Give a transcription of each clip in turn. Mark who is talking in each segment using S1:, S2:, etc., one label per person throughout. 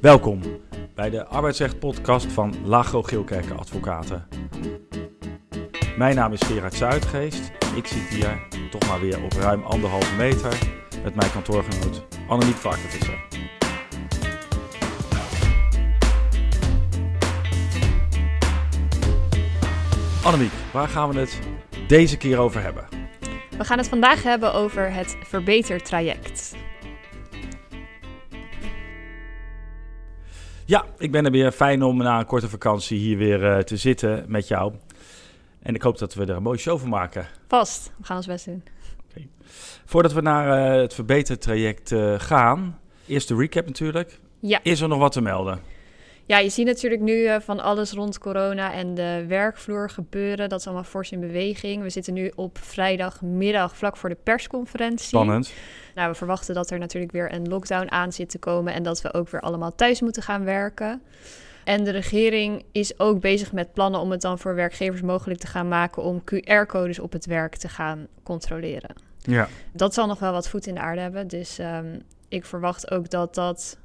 S1: Welkom bij de arbeidsrecht-podcast van Lagro Geelkerken Advocaten. Mijn naam is Gerard Zuidgeest. Ik zit hier toch maar weer op ruim anderhalve meter met mijn kantoorgenoot Annemiek Varkenvisser. Annemiek, waar gaan we het deze keer over hebben?
S2: We gaan het vandaag hebben over het verbetertraject.
S1: Ja, ik ben er weer fijn om na een korte vakantie hier weer uh, te zitten met jou. En ik hoop dat we er een mooie show van maken.
S2: Vast, we gaan ons best doen.
S1: Okay. Voordat we naar uh, het verbetertraject uh, gaan, eerst de recap natuurlijk.
S2: Ja.
S1: Is er nog wat te melden?
S2: Ja, je ziet natuurlijk nu uh, van alles rond corona en de werkvloer gebeuren. Dat is allemaal fors in beweging. We zitten nu op vrijdagmiddag vlak voor de persconferentie.
S1: Spannend.
S2: Nou, we verwachten dat er natuurlijk weer een lockdown aan zit te komen en dat we ook weer allemaal thuis moeten gaan werken. En de regering is ook bezig met plannen om het dan voor werkgevers mogelijk te gaan maken om QR-codes op het werk te gaan controleren.
S1: Ja.
S2: Dat zal nog wel wat voet in de aarde hebben. Dus um, ik verwacht ook dat dat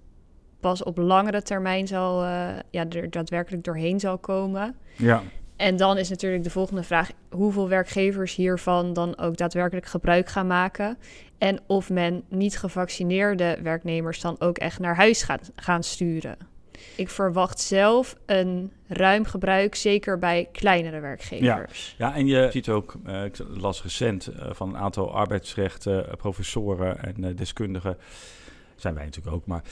S2: pas op langere termijn zal, uh, ja, er daadwerkelijk doorheen zal komen.
S1: Ja.
S2: En dan is natuurlijk de volgende vraag: hoeveel werkgevers hiervan dan ook daadwerkelijk gebruik gaan maken? En of men niet gevaccineerde werknemers dan ook echt naar huis gaat gaan sturen. Ik verwacht zelf een ruim gebruik, zeker bij kleinere werkgevers.
S1: Ja, ja en je ziet ook, uh, ik las recent uh, van een aantal arbeidsrechten, professoren en deskundigen zijn wij natuurlijk ook, maar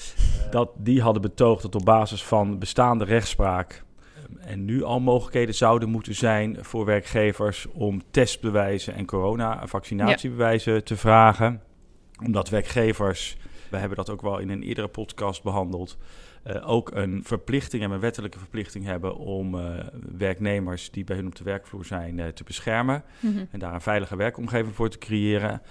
S1: dat die hadden betoogd dat op basis van bestaande rechtspraak um, en nu al mogelijkheden zouden moeten zijn voor werkgevers om testbewijzen en corona-vaccinatiebewijzen ja. te vragen. Omdat werkgevers, we hebben dat ook wel in een eerdere podcast behandeld, uh, ook een verplichting hebben, een wettelijke verplichting hebben om uh, werknemers die bij hun op de werkvloer zijn uh, te beschermen mm -hmm. en daar een veilige werkomgeving voor te creëren.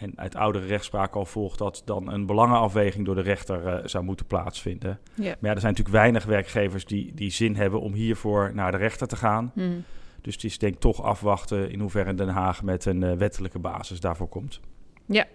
S1: En uit oudere rechtspraak al volgt dat dan een belangenafweging door de rechter uh, zou moeten plaatsvinden.
S2: Ja.
S1: Maar ja, er zijn natuurlijk weinig werkgevers die, die zin hebben om hiervoor naar de rechter te gaan.
S2: Mm.
S1: Dus het is denk ik toch afwachten in hoeverre Den Haag met een uh, wettelijke basis daarvoor komt.
S2: Ja.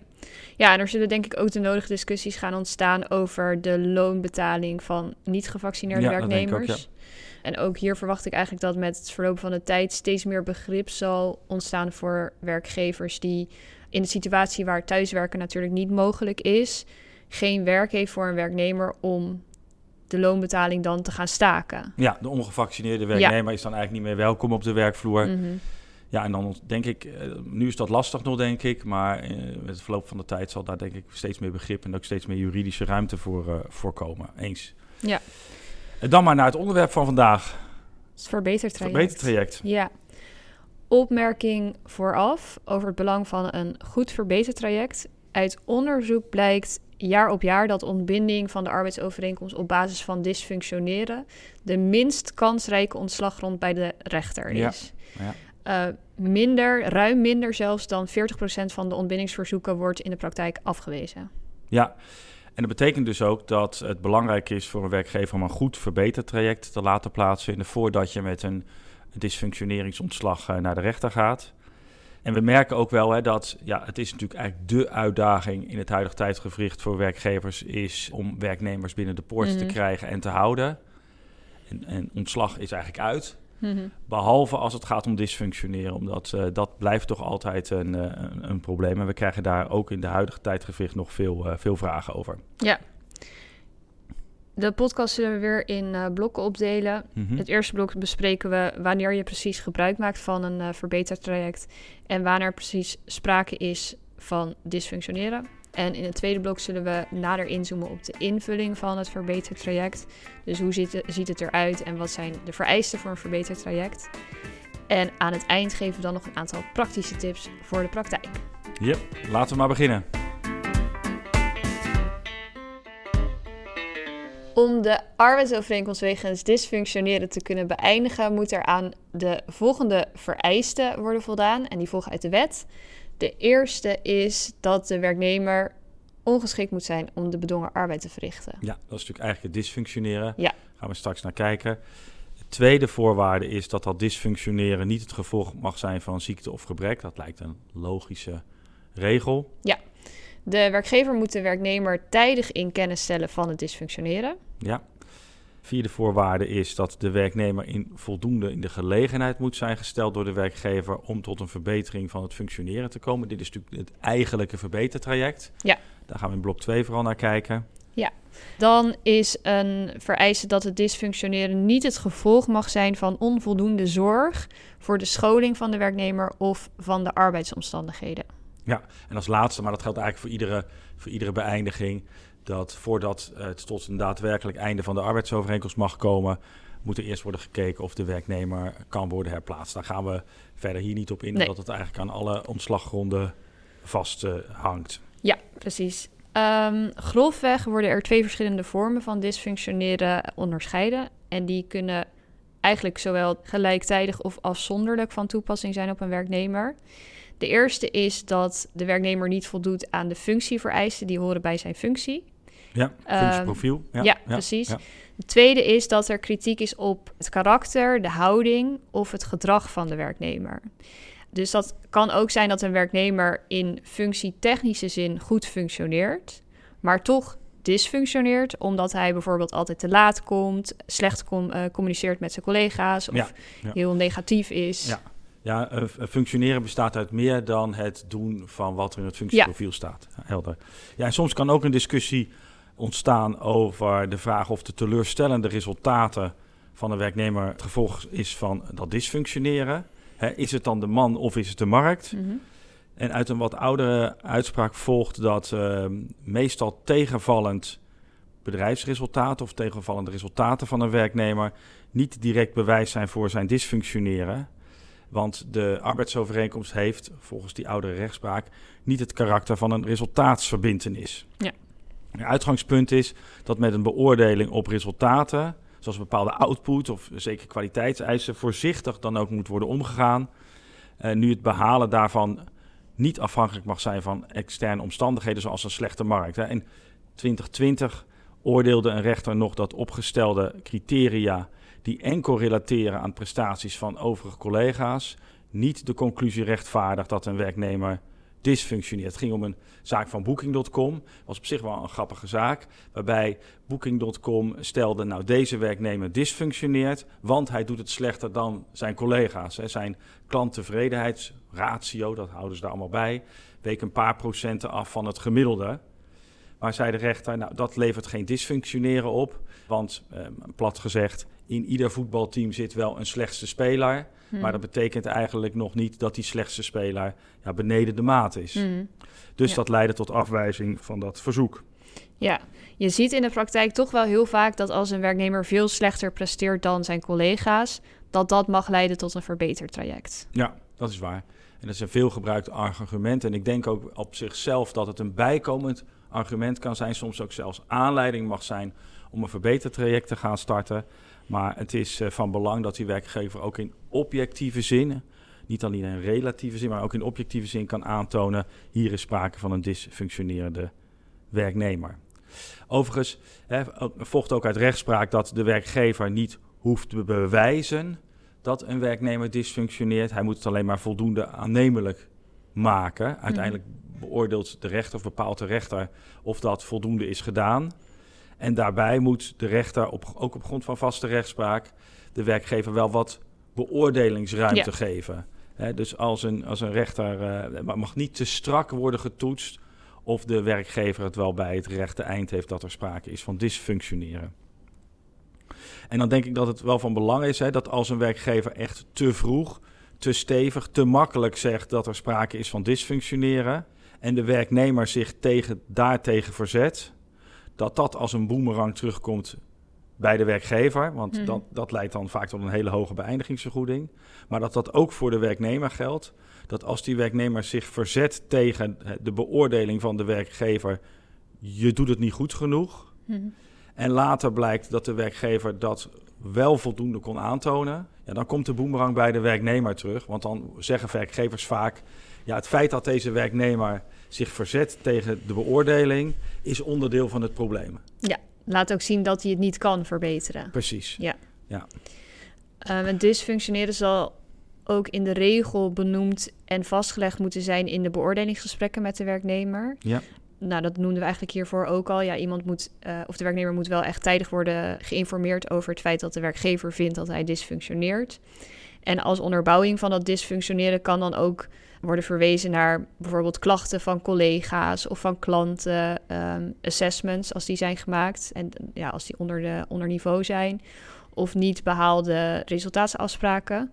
S2: ja, en er zullen denk ik ook de nodige discussies gaan ontstaan over de loonbetaling van niet gevaccineerde
S1: ja,
S2: werknemers.
S1: Dat denk ik ook, ja.
S2: En ook hier verwacht ik eigenlijk dat met het verloop van de tijd steeds meer begrip zal ontstaan voor werkgevers die in de situatie waar thuiswerken natuurlijk niet mogelijk is, geen werk heeft voor een werknemer om de loonbetaling dan te gaan staken.
S1: Ja, de ongevaccineerde werknemer ja. is dan eigenlijk niet meer welkom op de werkvloer.
S2: Mm -hmm.
S1: Ja, en dan denk ik, nu is dat lastig nog, denk ik, maar met het verloop van de tijd zal daar denk ik steeds meer begrip en ook steeds meer juridische ruimte voor, uh, voor komen. Eens.
S2: Ja.
S1: En dan maar naar het onderwerp van vandaag.
S2: Het verbetertraject.
S1: Verbetertraject.
S2: Ja. Opmerking vooraf over het belang van een goed verbetertraject. Uit onderzoek blijkt jaar op jaar dat ontbinding van de arbeidsovereenkomst op basis van dysfunctioneren de minst kansrijke ontslaggrond bij de rechter is.
S1: Ja. Ja.
S2: Uh, minder, ruim minder zelfs dan 40% van de ontbindingsverzoeken wordt in de praktijk afgewezen.
S1: Ja, en dat betekent dus ook dat het belangrijk is voor een werkgever om een goed verbetertraject te laten plaatsvinden voordat je met een dysfunctioneringsontslag uh, naar de rechter gaat. En we merken ook wel hè, dat ja, het is natuurlijk eigenlijk de uitdaging in het huidige tijdsgevricht voor werkgevers is om werknemers binnen de poort
S2: Mhm.
S1: te krijgen en te houden. En, en ontslag is eigenlijk uit.
S2: Mhm.
S1: Behalve als het gaat om dysfunctioneren, omdat uh, dat blijft toch altijd een, uh, een, een, probleem. En we krijgen daar ook in de huidige tijdgevricht nog veel, uh, veel vragen over.
S2: Ja. De podcast zullen we weer in uh, blokken opdelen.
S1: Mhm.
S2: Het eerste blok bespreken we wanneer je precies gebruik maakt van een uh, verbetertraject en wanneer precies sprake is van dysfunctioneren. En in het tweede blok zullen we nader inzoomen op de invulling van het verbetertraject. Dus hoe ziet het, ziet het eruit en wat zijn de vereisten voor een verbetertraject. En aan het eind geven we dan nog een aantal praktische tips voor de praktijk.
S1: Yep, laten we maar beginnen.
S2: Om de arbeidsovereenkomst wegens dysfunctioneren te kunnen beëindigen, moet er aan de volgende vereisten worden voldaan. En die volgen uit de wet. De eerste is dat de werknemer ongeschikt moet zijn om de bedongen arbeid te verrichten.
S1: Ja, dat is natuurlijk eigenlijk het dysfunctioneren.
S2: Ja.
S1: Gaan we straks naar kijken. De tweede voorwaarde is dat dat dysfunctioneren niet het gevolg mag zijn van ziekte of gebrek. Dat lijkt een logische regel.
S2: Ja. De werkgever moet de werknemer tijdig in kennis stellen van het dysfunctioneren.
S1: Ja. Vierde voorwaarde is dat de werknemer in voldoende in de gelegenheid moet zijn gesteld door de werkgever om tot een verbetering van het functioneren te komen. Dit is natuurlijk het eigenlijke verbetertraject.
S2: Ja.
S1: Daar gaan we in blok 2 vooral naar kijken.
S2: Ja, dan is een vereiste dat het dysfunctioneren niet het gevolg mag zijn van onvoldoende zorg voor de scholing van de werknemer of van de arbeidsomstandigheden.
S1: Ja, en als laatste, maar dat geldt eigenlijk voor iedere, voor iedere beëindiging, dat voordat het tot een daadwerkelijk einde van de arbeidsovereenkomst mag komen, moet er eerst worden gekeken of de werknemer kan worden herplaatst. Daar gaan we verder hier niet op in,
S2: Nee.
S1: omdat het eigenlijk aan alle ontslaggronden vasthangt. hangt.
S2: Ja, precies. Ehm, grofweg worden er twee verschillende vormen van dysfunctioneren onderscheiden. En die kunnen eigenlijk zowel gelijktijdig of afzonderlijk van toepassing zijn op een werknemer. De eerste is dat de werknemer niet voldoet aan de functievereisten die horen bij zijn functie.
S1: ja,
S2: Ehm,
S1: functieprofiel. Ja,
S2: ja, precies.
S1: ja.
S2: De tweede is dat er kritiek is op het karakter, de houding of het gedrag van de werknemer. Dus dat kan ook zijn dat een werknemer in functietechnische zin goed functioneert, maar toch dysfunctioneert omdat hij bijvoorbeeld altijd te laat komt, slecht com- eh, communiceert met zijn collega's of
S1: Ja, ja.
S2: heel negatief is.
S1: Ja. Ja, eh, f- functioneren bestaat uit meer dan het doen van wat er in het functieprofiel staat. Helder. Ja, en soms kan ook een discussie ontstaan over de vraag of de teleurstellende resultaten van een werknemer het gevolg is van dat dysfunctioneren. Is het dan de man of is het de markt?
S2: Mhm.
S1: En uit een wat oudere uitspraak volgt dat eh, meestal tegenvallend bedrijfsresultaat of tegenvallende resultaten van een werknemer niet direct bewijs zijn voor zijn dysfunctioneren. Want de arbeidsovereenkomst heeft, volgens die oudere rechtspraak, niet het karakter van een resultaatsverbintenis.
S2: Ja.
S1: Een uitgangspunt is dat met een beoordeling op resultaten, zoals een bepaalde output of zeker kwaliteitseisen, voorzichtig dan ook moet worden omgegaan. Eh, nu het behalen daarvan niet afhankelijk mag zijn van externe omstandigheden, zoals een slechte markt. Hè. In 2020 oordeelde een rechter nog dat opgestelde criteria die enkel relateren aan prestaties van overige collega's, niet de conclusie rechtvaardigt dat een werknemer dysfunctioneert. Het ging om een zaak van Booking.com, was op zich wel een grappige zaak, waarbij Booking.com stelde, nou deze werknemer dysfunctioneert, want hij doet het slechter dan zijn collega's. Zijn klanttevredenheidsratio, dat houden ze daar allemaal bij, week een paar procenten af van het gemiddelde. Maar zei de rechter, nou dat levert geen dysfunctioneren op, want eh, plat gezegd, in ieder voetbalteam zit wel een slechtste speler.
S2: Mhm.
S1: Maar dat betekent eigenlijk nog niet dat die slechtste speler ja, beneden de maat is.
S2: Mhm.
S1: Dus
S2: Ja.
S1: dat leidde tot afwijzing van dat verzoek.
S2: Ja, je ziet in de praktijk toch wel heel vaak dat als een werknemer veel slechter presteert dan zijn collega's, dat dat mag leiden tot een verbetertraject.
S1: Ja, dat is waar. En dat is een veelgebruikt argument. En ik denk ook op zichzelf dat het een bijkomend argument kan zijn. Soms ook zelfs aanleiding mag zijn om een verbetertraject te gaan starten. Maar het is eh, van belang dat die werkgever ook in objectieve zin, niet alleen in relatieve zin, maar ook in objectieve zin kan aantonen: hier is sprake van een dysfunctionerende werknemer. Overigens hè, volgt ook uit rechtspraak dat de werkgever niet hoeft te bewijzen dat een werknemer dysfunctioneert. Hij moet het alleen maar voldoende aannemelijk maken. Uiteindelijk beoordeelt de rechter of bepaalt de rechter of dat voldoende is gedaan. En daarbij moet de rechter, op, ook op grond van vaste rechtspraak, de werkgever wel wat beoordelingsruimte
S2: Ja.
S1: geven. Dus als een, als een rechter eh, mag niet te strak worden getoetst of de werkgever het wel bij het rechte eind heeft dat er sprake is van dysfunctioneren. En dan denk ik dat het wel van belang is hè, dat als een werkgever echt te vroeg, te stevig, te makkelijk zegt dat er sprake is van dysfunctioneren en de werknemer zich tegen, daartegen verzet, dat dat als een boemerang terugkomt bij de werkgever, want
S2: Mhm.
S1: dat, dat leidt dan vaak tot een hele hoge beëindigingsvergoeding. Maar dat dat ook voor de werknemer geldt, dat als die werknemer zich verzet tegen de beoordeling van de werkgever, je doet het niet goed genoeg,
S2: Mhm.
S1: en later blijkt dat de werkgever dat wel voldoende kon aantonen. Ja, dan komt de boemerang bij de werknemer terug. Want dan zeggen werkgevers vaak... Ja, het feit dat deze werknemer zich verzet tegen de beoordeling... is onderdeel van het probleem.
S2: Laat ook zien dat hij het niet kan verbeteren.
S1: Precies.
S2: Um, het dysfunctioneren zal ook in de regel benoemd en vastgelegd moeten zijn in de beoordelingsgesprekken met de werknemer.
S1: Ja.
S2: nou, dat noemden we eigenlijk hiervoor ook al. Ja, iemand moet, uh, of de werknemer moet wel echt tijdig worden geïnformeerd over het feit dat de werkgever vindt dat hij dysfunctioneert. En als onderbouwing van dat dysfunctioneren kan dan ook worden verwezen naar bijvoorbeeld klachten van collega's of van klanten, um, assessments als die zijn gemaakt en ja, als die onder, de, onder niveau zijn, of niet behaalde resultaatsafspraken.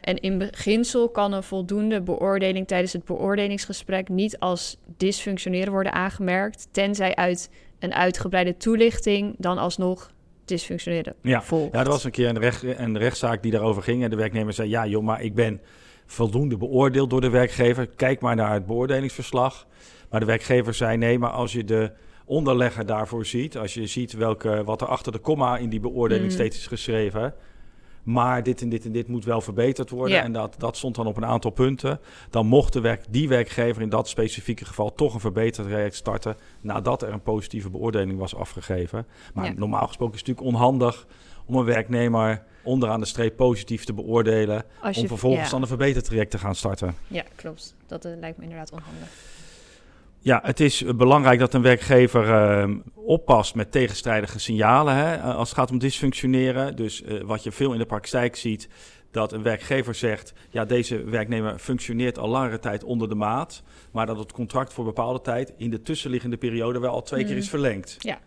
S2: En in beginsel kan een voldoende beoordeling tijdens het beoordelingsgesprek niet als dysfunctioneren worden aangemerkt, tenzij uit een uitgebreide toelichting dan alsnog dysfunctioneren
S1: ja.
S2: volgt.
S1: Ja, er was een keer een, recht, een rechtszaak die daarover ging en de werknemer zei, ja joh, maar ik ben voldoende beoordeeld door de werkgever. Kijk maar naar het beoordelingsverslag. Maar de werkgever zei nee, maar als je de onderlegger daarvoor ziet, als je ziet welke, wat er achter de komma in die beoordeling mm. steeds is geschreven, maar dit en dit en dit moet wel verbeterd worden. En dat, dat stond dan op een aantal punten. Dan mocht de werk, die werkgever in dat specifieke geval toch een verbeterd traject starten nadat er een positieve beoordeling was afgegeven. Maar normaal gesproken is het natuurlijk onhandig om een werknemer onderaan de streep positief te beoordelen. om vervolgens dan een verbeterd traject te gaan starten.
S2: Ja, klopt. Dat uh, lijkt me inderdaad onhandig.
S1: Ja, het is belangrijk dat een werkgever uh, oppast met tegenstrijdige signalen hè, eh, als het gaat om dysfunctioneren. Dus uh, wat je veel in de praktijk ziet, dat een werkgever zegt: ja, deze werknemer functioneert al langere tijd onder de maat, maar dat het contract voor bepaalde tijd in de tussenliggende periode wel al twee keer is mm. verlengd.
S2: Ja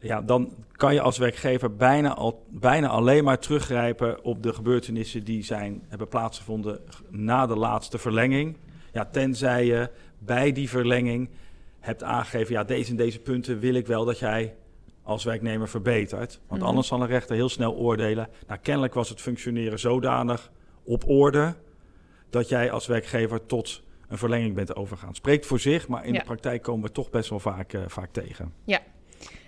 S1: ja, dan kan je als werkgever bijna, al, bijna alleen maar teruggrijpen op de gebeurtenissen die zijn, hebben plaatsgevonden na de laatste verlenging. Ja, tenzij je bij die verlenging hebt aangegeven, ja, deze en deze punten wil ik wel dat jij als werknemer verbetert. Want mhm. anders zal een rechter heel snel oordelen. Nou, kennelijk was het functioneren zodanig op orde dat jij als werkgever tot een verlenging bent overgegaan. Spreekt voor zich, maar in de praktijk komen we toch best wel vaak, uh, vaak tegen.
S2: Ja,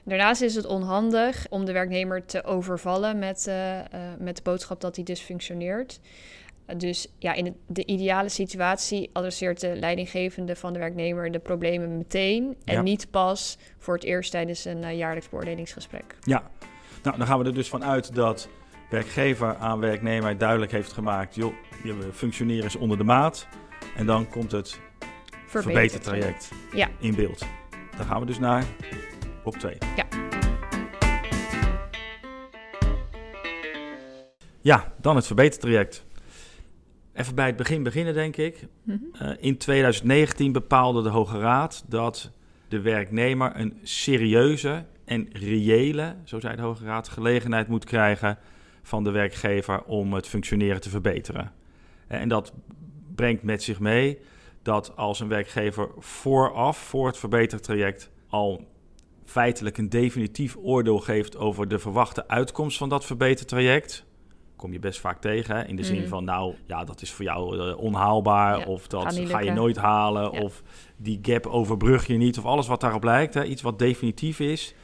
S2: Daarnaast is het onhandig om de werknemer te overvallen met, uh, uh, met de boodschap dat hij dysfunctioneert. Dus ja, in de ideale situatie adresseert de leidinggevende van de werknemer de problemen meteen en niet pas voor het eerst tijdens een uh, jaarlijks beoordelingsgesprek.
S1: Ja, nou dan gaan we er dus vanuit dat werkgever aan werknemer duidelijk heeft gemaakt: joh, je functioneren is onder de maat. En dan komt het verbetertraject ja. in beeld. Dan gaan we dus naar op 2.
S2: Ja.
S1: Ja, dan het verbetertraject. Even bij het begin beginnen, denk ik. Mhm. Eh, in 2019 bepaalde de Hoge Raad dat de werknemer een serieuze en reële, zo zei de Hoge Raad, gelegenheid moet krijgen van de werkgever om het functioneren te verbeteren. Eh, en dat brengt met zich mee dat als een werkgever vooraf, voor het verbetertraject, al feitelijk een definitief oordeel geeft over de verwachte uitkomst van dat verbetertraject, kom je best vaak tegen. Hè? In de zin mhm. van, nou ja, dat is voor jou uh, onhaalbaar, of dat ga, je nooit halen, of die gap overbrug je niet, of alles wat daarop lijkt. Hè? Iets wat definitief is,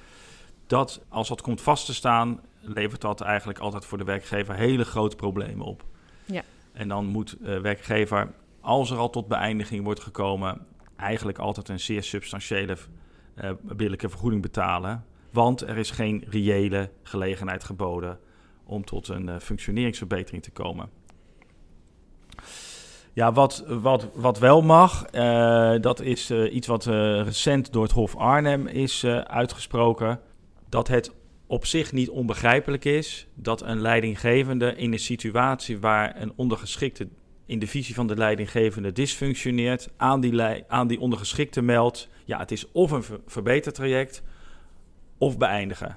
S1: dat als dat komt vast te staan, levert dat eigenlijk altijd voor de werkgever hele grote problemen op.
S2: Ja.
S1: En dan moet uh, werkgever, als er al tot beëindiging wordt gekomen, eigenlijk altijd een zeer substantiële uh, billijke vergoeding betalen. Want er is geen reële gelegenheid geboden om tot een uh, functioneringsverbetering te komen. Ja, wat, wat, wat wel mag, uh, dat is iets wat recent door het Hof Arnhem is uitgesproken. Dat het op zich niet onbegrijpelijk is dat een leidinggevende in een situatie waar een ondergeschikte in de visie van de leidinggevende dysfunctioneert, aan die, aan die ondergeschikte meldt, ja, het is of een verbetertraject of beëindigen.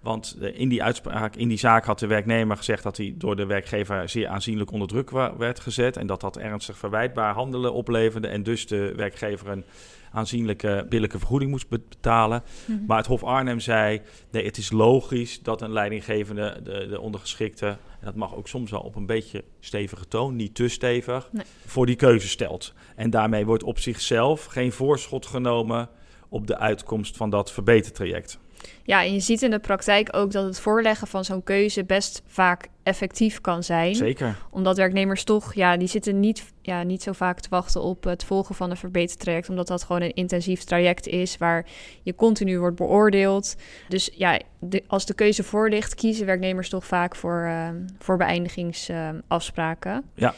S1: Want in die uitspraak, in die zaak had de werknemer gezegd dat hij door de werkgever zeer aanzienlijk onder druk werd gezet en dat dat ernstig verwijtbaar handelen opleverde en dus de werkgever een aanzienlijke billijke vergoeding moest betalen. Mhm. Maar het Hof Arnhem zei: nee, het is logisch dat een leidinggevende, de, de ondergeschikte, en dat mag ook soms wel op een beetje stevige toon, niet te stevig, voor die keuze stelt. En daarmee wordt op zichzelf geen voorschot genomen op de uitkomst van dat verbetertraject.
S2: Ja, en je ziet in de praktijk ook dat het voorleggen van zo'n keuze best vaak effectief kan zijn.
S1: Zeker.
S2: Omdat werknemers toch, ja, die zitten niet, ja, niet zo vaak te wachten op het volgen van een verbetertraject. Omdat dat gewoon een intensief traject is waar je continu wordt beoordeeld. Dus ja, als de keuze voor ligt, kiezen werknemers toch vaak voor, uh, voor beëindigingsafspraken.
S1: ja.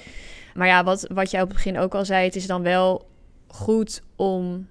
S2: Maar ja, wat, wat jij op het begin ook al zei, het is dan wel goed om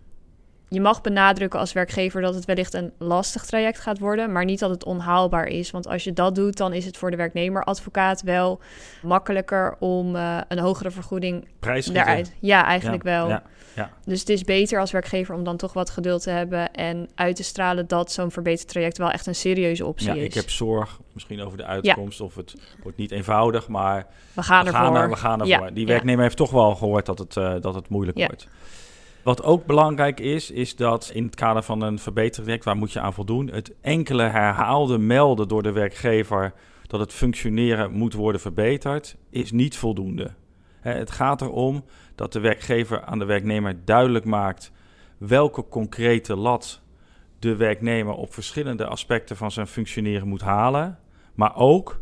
S2: je mag benadrukken als werkgever dat het wellicht een lastig traject gaat worden, maar niet dat het onhaalbaar is. Want als je dat doet, dan is het voor de werknemeradvocaat wel makkelijker om uh, een hogere vergoeding
S1: daaruit.
S2: Ja, eigenlijk
S1: ja,
S2: wel.
S1: Ja, ja.
S2: Dus het is beter als werkgever om dan toch wat geduld te hebben en uit te stralen dat zo'n verbeterd traject wel echt een serieuze optie
S1: ja,
S2: is.
S1: Ik heb zorg misschien over de uitkomst of het wordt niet eenvoudig, maar
S2: we gaan
S1: we
S2: ervoor.
S1: Gaan we gaan ervoor. Die werknemer heeft toch wel gehoord dat het, uh, dat het moeilijk wordt. Wat ook belangrijk is, is dat in het kader van een verbeterd waar moet je aan voldoen, het enkele herhaalde melden door de werkgever dat het functioneren moet worden verbeterd, is niet voldoende. Het gaat erom dat de werkgever aan de werknemer duidelijk maakt welke concrete lat de werknemer op verschillende aspecten van zijn functioneren moet halen, maar ook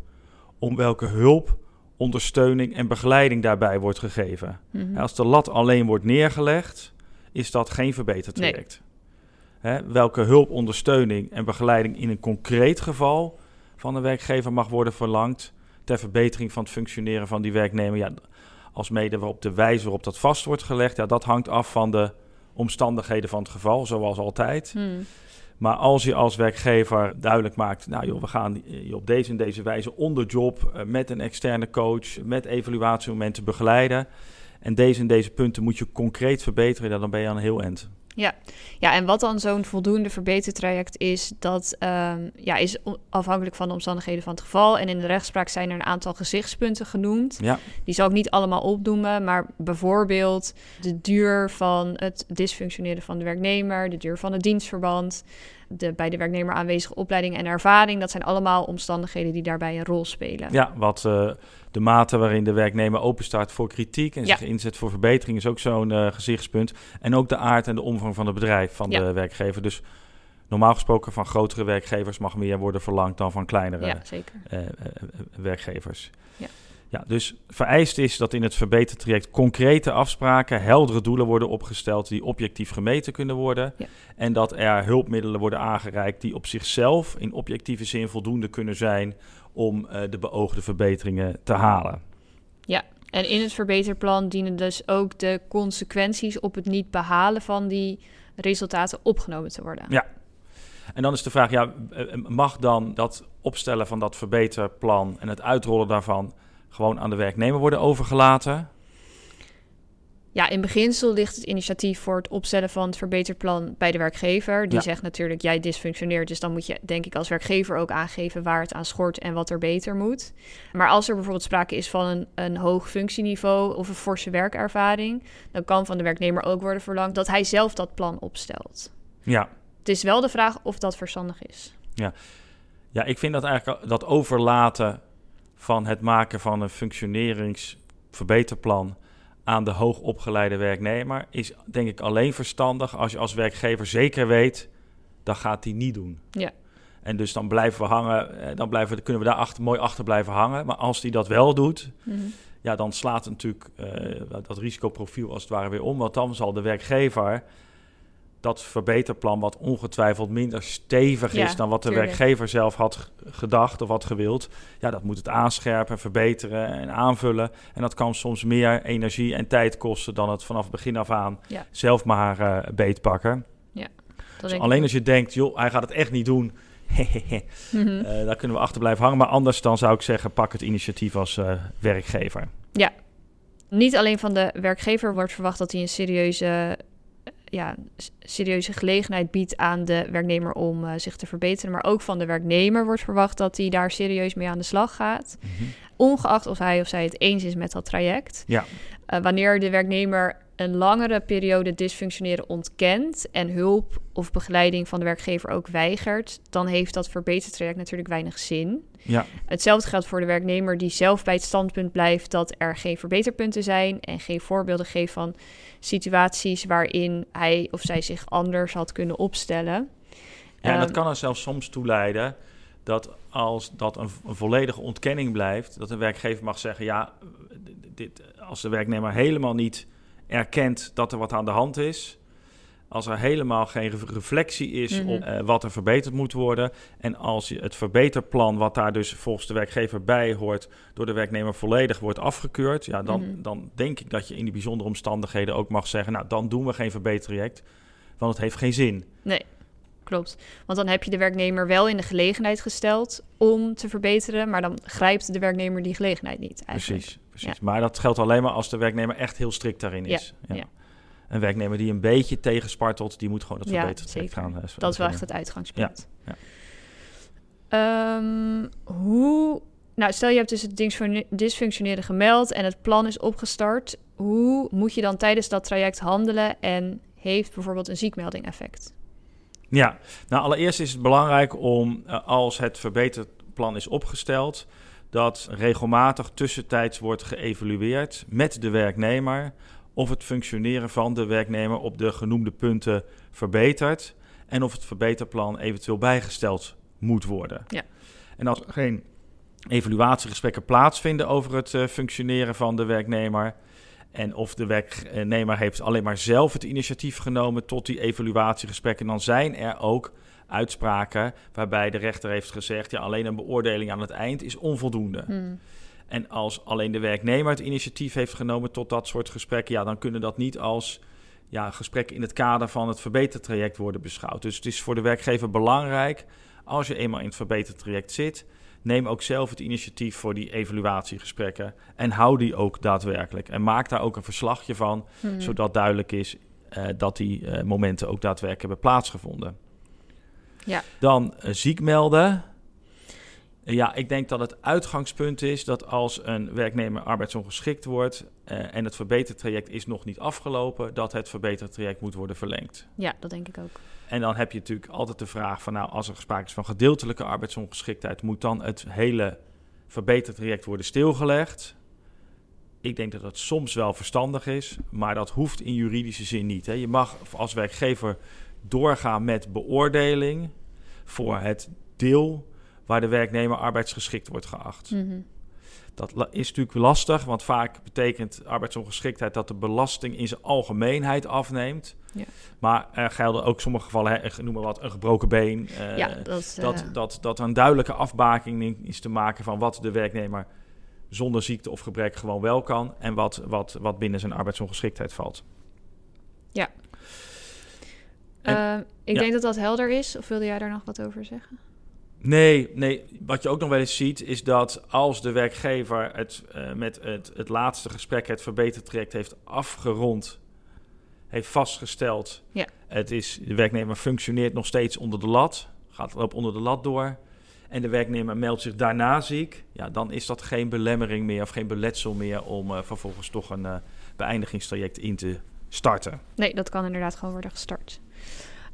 S1: om welke hulp, ondersteuning en begeleiding daarbij wordt gegeven.
S2: Mhm.
S1: Als de lat alleen wordt neergelegd, is dat geen verbeterd traject. Hè, welke hulp, ondersteuning en begeleiding in een concreet geval van de werkgever mag worden verlangd ter verbetering van het functioneren van die werknemer. Ja, als mede waarop de wijze waarop dat vast wordt gelegd, ja, dat hangt af van de omstandigheden van het geval, zoals altijd.
S2: Hmm.
S1: Maar als je als werkgever duidelijk maakt, nou joh, we gaan je op deze en deze wijze onder job uh, met een externe coach, met evaluatiemomenten begeleiden. En deze en deze punten moet je concreet verbeteren, dan ben je aan een heel eind.
S2: Ja. ja, en wat dan zo'n voldoende verbetertraject is, dat um, ja, is afhankelijk van de omstandigheden van het geval. En in de rechtspraak zijn er een aantal gezichtspunten genoemd.
S1: Ja.
S2: Die zal ik niet allemaal opnoemen, maar bijvoorbeeld de duur van het dysfunctioneren van de werknemer, de duur van het dienstverband, de bij de werknemer aanwezige opleiding en ervaring. Dat zijn allemaal omstandigheden die daarbij een rol spelen.
S1: Ja, wat uh, de mate waarin de werknemer openstaat voor kritiek en
S2: Ja.
S1: zich inzet voor verbetering is ook zo'n uh, gezichtspunt. En ook de aard en de omvang van het bedrijf van
S2: Ja.
S1: de werkgever. Dus normaal gesproken van grotere werkgevers mag meer worden verlangd dan van kleinere
S2: Ja, zeker.
S1: eh, eh, werkgevers.
S2: Ja.
S1: Ja, dus vereist is dat in het verbetertraject concrete afspraken, heldere doelen worden opgesteld die objectief gemeten kunnen worden.
S2: Ja.
S1: En dat er hulpmiddelen worden aangereikt die op zichzelf in objectieve zin voldoende kunnen zijn om eh, de beoogde verbeteringen te halen.
S2: En in het verbeterplan dienen dus ook de consequenties op het niet behalen van die resultaten opgenomen te worden.
S1: Ja. En dan is de vraag, ja, eh, mag dan dat opstellen van dat verbeterplan en het uitrollen daarvan gewoon aan de werknemer worden overgelaten?
S2: Ja, in beginsel ligt het initiatief voor het opstellen van het verbeterplan bij de werkgever. Die
S1: Ja.
S2: zegt natuurlijk, jij dysfunctioneert, dus dan moet je denk ik als werkgever ook aangeven waar het aan schort en wat er beter moet. Maar als er bijvoorbeeld sprake is van een, een hoog functieniveau of een forse werkervaring, dan kan van de werknemer ook worden verlangd dat hij zelf dat plan opstelt.
S1: Ja.
S2: Het is wel de vraag of dat verstandig is.
S1: Ja, ik vind dat eigenlijk dat overlaten van het maken van een functioneringsverbeterplan aan de hoogopgeleide werknemer is denk ik alleen verstandig als je als werkgever zeker weet dat gaat hij niet doen.
S2: Ja.
S1: En dus dan blijven we hangen, eh, dan blijven, we- kunnen we daar achter, mooi achter blijven hangen. Maar als hij dat wel doet, ja, dan slaat natuurlijk eh, dat risicoprofiel als het ware weer om. Want dan zal de werkgever dat verbeterplan, wat ongetwijfeld minder stevig
S2: Ja,
S1: is dan wat de
S2: tuurlijk.
S1: werkgever zelf had gedacht of had gewild. Ja, dat moet het aanscherpen, verbeteren en aanvullen. En dat kan soms meer energie en tijd kosten dan het vanaf begin af aan
S2: Ja.
S1: zelf maar eh beetpakken.
S2: Dat
S1: Dus alleen als je denkt, joh, hij gaat het echt niet doen.
S2: Mhm.
S1: Eh, daar kunnen we achter blijven hangen. Maar anders dan zou ik zeggen, pak het initiatief als eh, werkgever.
S2: Niet alleen van de werkgever wordt verwacht dat hij een serieuze, ja, serieuze gelegenheid biedt aan de werknemer om eh, zich te verbeteren, maar ook van de werknemer wordt verwacht dat hij daar serieus mee aan de slag gaat, ongeacht of hij of zij het eens is met dat traject.
S1: Ja.
S2: Eh, wanneer de werknemer een langere periode dysfunctioneren ontkent en hulp of begeleiding van de werkgever ook weigert, dan heeft dat verbetertraject natuurlijk weinig zin.
S1: Ja,
S2: Hetzelfde geldt voor de werknemer die zelf bij het standpunt blijft dat er geen verbeterpunten zijn en geen voorbeelden geeft van situaties waarin hij of zij zich anders had kunnen opstellen.
S1: ja en dat
S2: Ehm,
S1: kan er zelfs soms toe leiden dat als dat een, een volledige ontkenning blijft, dat een werkgever mag zeggen, ja, dit, als de werknemer helemaal niet erkent dat er wat aan de hand is, als er helemaal geen re- reflectie is
S2: Mhm.
S1: op eh, wat er verbeterd moet worden en als je het verbeterplan, wat daar dus volgens de werkgever bij hoort, door de werknemer volledig wordt afgekeurd, ja, dan,
S2: Mhm.
S1: dan denk ik dat je in die bijzondere omstandigheden ook mag zeggen, nou, dan doen we geen verbetertraject. Want het heeft geen zin.
S2: Nee, klopt. Want dan heb je de werknemer wel in de gelegenheid gesteld om te verbeteren, maar dan grijpt de werknemer die gelegenheid niet. Eigenlijk.
S1: Precies, precies. Maar dat geldt alleen maar als de werknemer echt heel strikt daarin is.
S2: Ja.
S1: Een werknemer die een beetje tegenspartelt, die moet gewoon
S2: Ja,
S1: verbeterd traject gaan. eh,
S2: Dat is wel echt het uitgangspunt.
S1: Ja,
S2: Ehm, hoe, nou stel je hebt dus het dysfun- dysfunctioneren gemeld en het plan is opgestart. Hoe moet je dan tijdens dat traject handelen en heeft bijvoorbeeld een ziekmelding effect?
S1: Ja, nou allereerst is het belangrijk om eh, als het verbeterplan is opgesteld, dat regelmatig tussentijds wordt geëvalueerd met de werknemer of het functioneren van de werknemer op de genoemde punten verbetert en of het verbeterplan eventueel bijgesteld moet worden.
S2: Ja.
S1: En als er geen evaluatiegesprekken plaatsvinden over het eh, functioneren van de werknemer, en of de werknemer heeft alleen maar zelf het initiatief genomen tot die evaluatiegesprekken, dan zijn er ook uitspraken waarbij de rechter heeft gezegd: ja, alleen een beoordeling aan het eind is onvoldoende.
S2: Hmm.
S1: En als alleen de werknemer het initiatief heeft genomen tot dat soort gesprekken, ja, dan kunnen dat niet als ja, gesprekken in het kader van het verbetertraject worden beschouwd. Dus het is voor de werkgever belangrijk, als je eenmaal in het verbetertraject zit, neem ook zelf het initiatief voor die evaluatiegesprekken en hou die ook daadwerkelijk. En maak daar ook een verslagje van,
S2: Hmm.
S1: zodat duidelijk is eh, dat die eh, momenten ook daadwerkelijk hebben plaatsgevonden.
S2: Ja.
S1: Dan eh, ziek melden. Ja, ik denk dat het uitgangspunt is dat als een werknemer arbeidsongeschikt wordt eh, en het verbetertraject is nog niet afgelopen, dat het verbetertraject moet worden verlengd.
S2: Ja, dat denk ik ook.
S1: En dan heb je natuurlijk altijd de vraag van, nou, als er sprake is van gedeeltelijke arbeidsongeschiktheid, moet dan het hele verbetertraject worden stilgelegd? Ik denk dat dat soms wel verstandig is, maar dat hoeft in juridische zin niet. Hè. Je mag als werkgever doorgaan met beoordeling voor het deel waar de werknemer arbeidsgeschikt wordt geacht.
S2: Mhm.
S1: Dat is natuurlijk lastig, want vaak betekent arbeidsongeschiktheid dat de belasting in zijn algemeenheid afneemt.
S2: Ja.
S1: Maar er gelden ook sommige gevallen, hè, noem maar wat, een gebroken been. eh,
S2: ja, dat,
S1: dat,
S2: eh,
S1: dat, dat er een duidelijke afbaking is te maken van wat de werknemer zonder ziekte of gebrek gewoon wel kan en wat, wat, wat binnen zijn arbeidsongeschiktheid valt. En-
S2: eh, ik
S1: ja.
S2: denk dat dat helder is. Of wilde jij daar nog wat over zeggen?
S1: Nee, nee, wat je ook nog wel eens ziet is dat als de werkgever het eh, met het, het laatste gesprek, het verbetertraject heeft afgerond, heeft vastgesteld,
S2: Ja.
S1: het is, de werknemer functioneert nog steeds onder de lat, gaat loopt onder de lat door, en de werknemer meldt zich daarna ziek, ja, dan is dat geen belemmering meer of geen beletsel meer om eh, vervolgens toch een eh, beëindigingstraject in te starten.
S2: Nee, dat kan inderdaad gewoon worden gestart.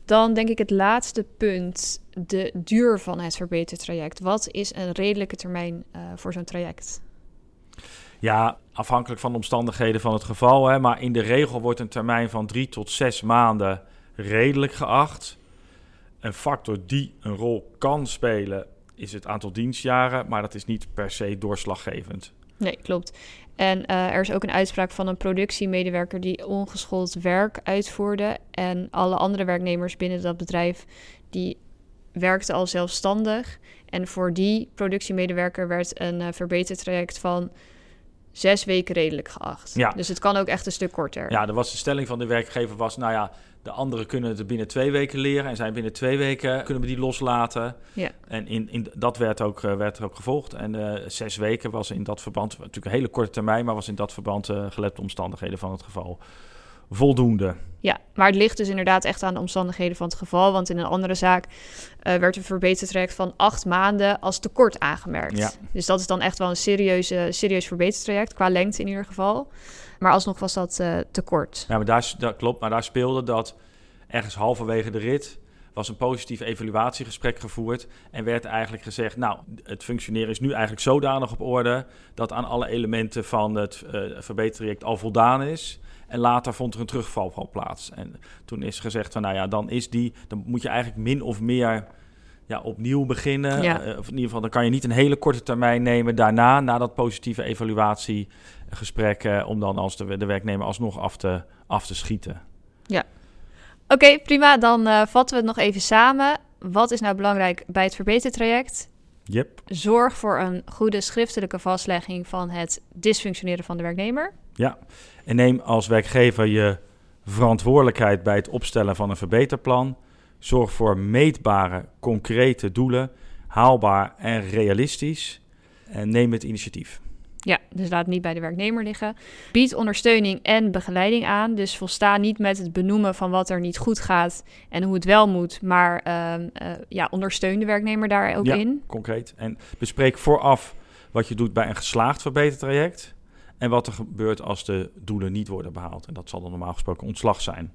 S2: Dan denk ik het laatste punt, de duur van het verbetertraject. Wat is een redelijke termijn eh, voor zo'n traject?
S1: Ja, afhankelijk van de omstandigheden van het geval. Hè, maar in de regel wordt een termijn van drie tot zes maanden redelijk geacht. Een factor die een rol kan spelen is het aantal dienstjaren, maar dat is niet per se doorslaggevend.
S2: Nee, klopt. En eh, er is ook een uitspraak van een productiemedewerker die ongeschoold werk uitvoerde. En alle andere werknemers binnen dat bedrijf die werkten al zelfstandig. En voor die productiemedewerker werd een uh, verbetertraject van zes weken redelijk geacht.
S1: Ja.
S2: Dus het kan ook echt een stuk korter.
S1: Ja, er was de stelling van de werkgever was, nou ja, de anderen kunnen het binnen twee weken leren en zijn binnen twee weken kunnen we die loslaten.
S2: Ja.
S1: En in, in, dat werd, ook, uh, werd er ook gevolgd. En uh, zes weken was in dat verband, natuurlijk een hele korte termijn, maar was in dat verband, uh, gelet de omstandigheden van het geval, voldoende.
S2: Ja, maar het ligt dus inderdaad echt aan de omstandigheden van het geval. Want in een andere zaak uh, werd een verbetertraject van acht maanden als tekort aangemerkt.
S1: Ja.
S2: Dus dat is dan echt wel een serieuze, serieus verbetertraject, qua lengte in ieder geval. Maar alsnog was dat uh, tekort.
S1: Ja, maar daar, dat klopt. Maar daar speelde dat ergens halverwege de rit was een positief evaluatiegesprek gevoerd en werd eigenlijk gezegd, nou, het functioneren is nu eigenlijk zodanig op orde dat aan alle elementen van het uh, verbetertraject al voldaan is. En later vond er een terugval plaats. En toen is gezegd van, nou ja, dan is die, dan moet je eigenlijk min of meer ja, opnieuw beginnen.
S2: Ja.
S1: Uh, of in ieder geval, dan kan je niet een hele korte termijn nemen daarna, na dat positieve evaluatiegesprek, om dan als de, de werknemer alsnog af te, af te schieten.
S2: Ja. Oké, okay, prima. Dan uh, vatten we het nog even samen. Wat is nou belangrijk bij het verbetertraject?
S1: Yep.
S2: Zorg voor een goede schriftelijke vastlegging van het dysfunctioneren van de werknemer.
S1: Ja, en neem als werkgever je verantwoordelijkheid bij het opstellen van een verbeterplan. Zorg voor meetbare, concrete doelen, haalbaar en realistisch. En neem het initiatief.
S2: Ja, dus laat het niet bij de werknemer liggen. Bied ondersteuning en begeleiding aan. Dus volsta niet met het benoemen van wat er niet goed gaat en hoe het wel moet. Maar ehm, eh, ja, ondersteun de werknemer daar ook
S1: Ja.
S2: in.
S1: Concreet. En bespreek vooraf wat je doet bij een geslaagd verbetertraject. En wat er gebeurt als de doelen niet worden behaald. En dat zal dan normaal gesproken ontslag zijn.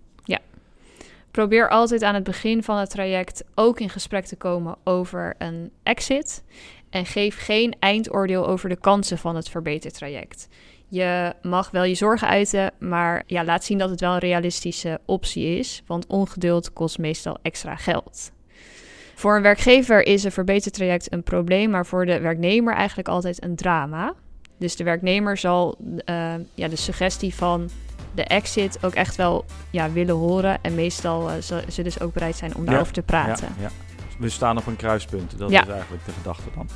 S2: Probeer altijd aan het begin van het traject ook in gesprek te komen over een exit. En geef geen eindoordeel over de kansen van het verbetertraject. Je mag wel je zorgen uiten, maar ja, laat zien dat het wel een realistische optie is. Want ongeduld kost meestal extra geld. Voor een werkgever is een verbetertraject een probleem, maar voor de werknemer eigenlijk altijd een drama. Dus de werknemer zal eh, ja, de suggestie van de exit ook echt wel ja, willen horen. En meestal eh, zullen ze ook bereid zijn om
S1: Ja,
S2: daarover te praten.
S1: Ja, ja. We staan op een kruispunt. Dat
S2: Ja.
S1: is eigenlijk de gedachte dan.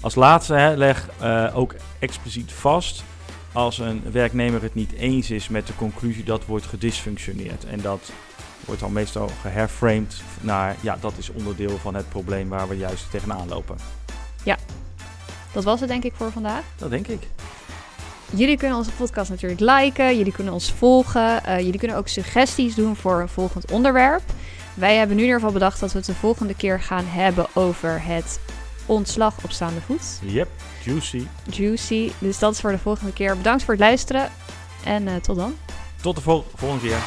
S1: Als laatste hè, leg eh, ook expliciet vast als een werknemer het niet eens is met de conclusie dat wordt gedysfunctioneerd. En dat wordt dan meestal geherframed naar ja, dat is onderdeel van het probleem waar we juist tegenaan lopen.
S2: Dat was het denk ik voor vandaag.
S1: Dat denk ik.
S2: Jullie kunnen onze podcast natuurlijk liken, jullie kunnen ons volgen. eh, jullie kunnen ook suggesties doen voor een volgend onderwerp. Wij hebben nu in ieder geval bedacht dat we het de volgende keer gaan hebben over het ontslag op staande voet.
S1: Yep, juicy.
S2: Juicy. Dus dat is voor de volgende keer. Bedankt voor het luisteren en eh, tot dan.
S1: Tot de vol- volgende keer.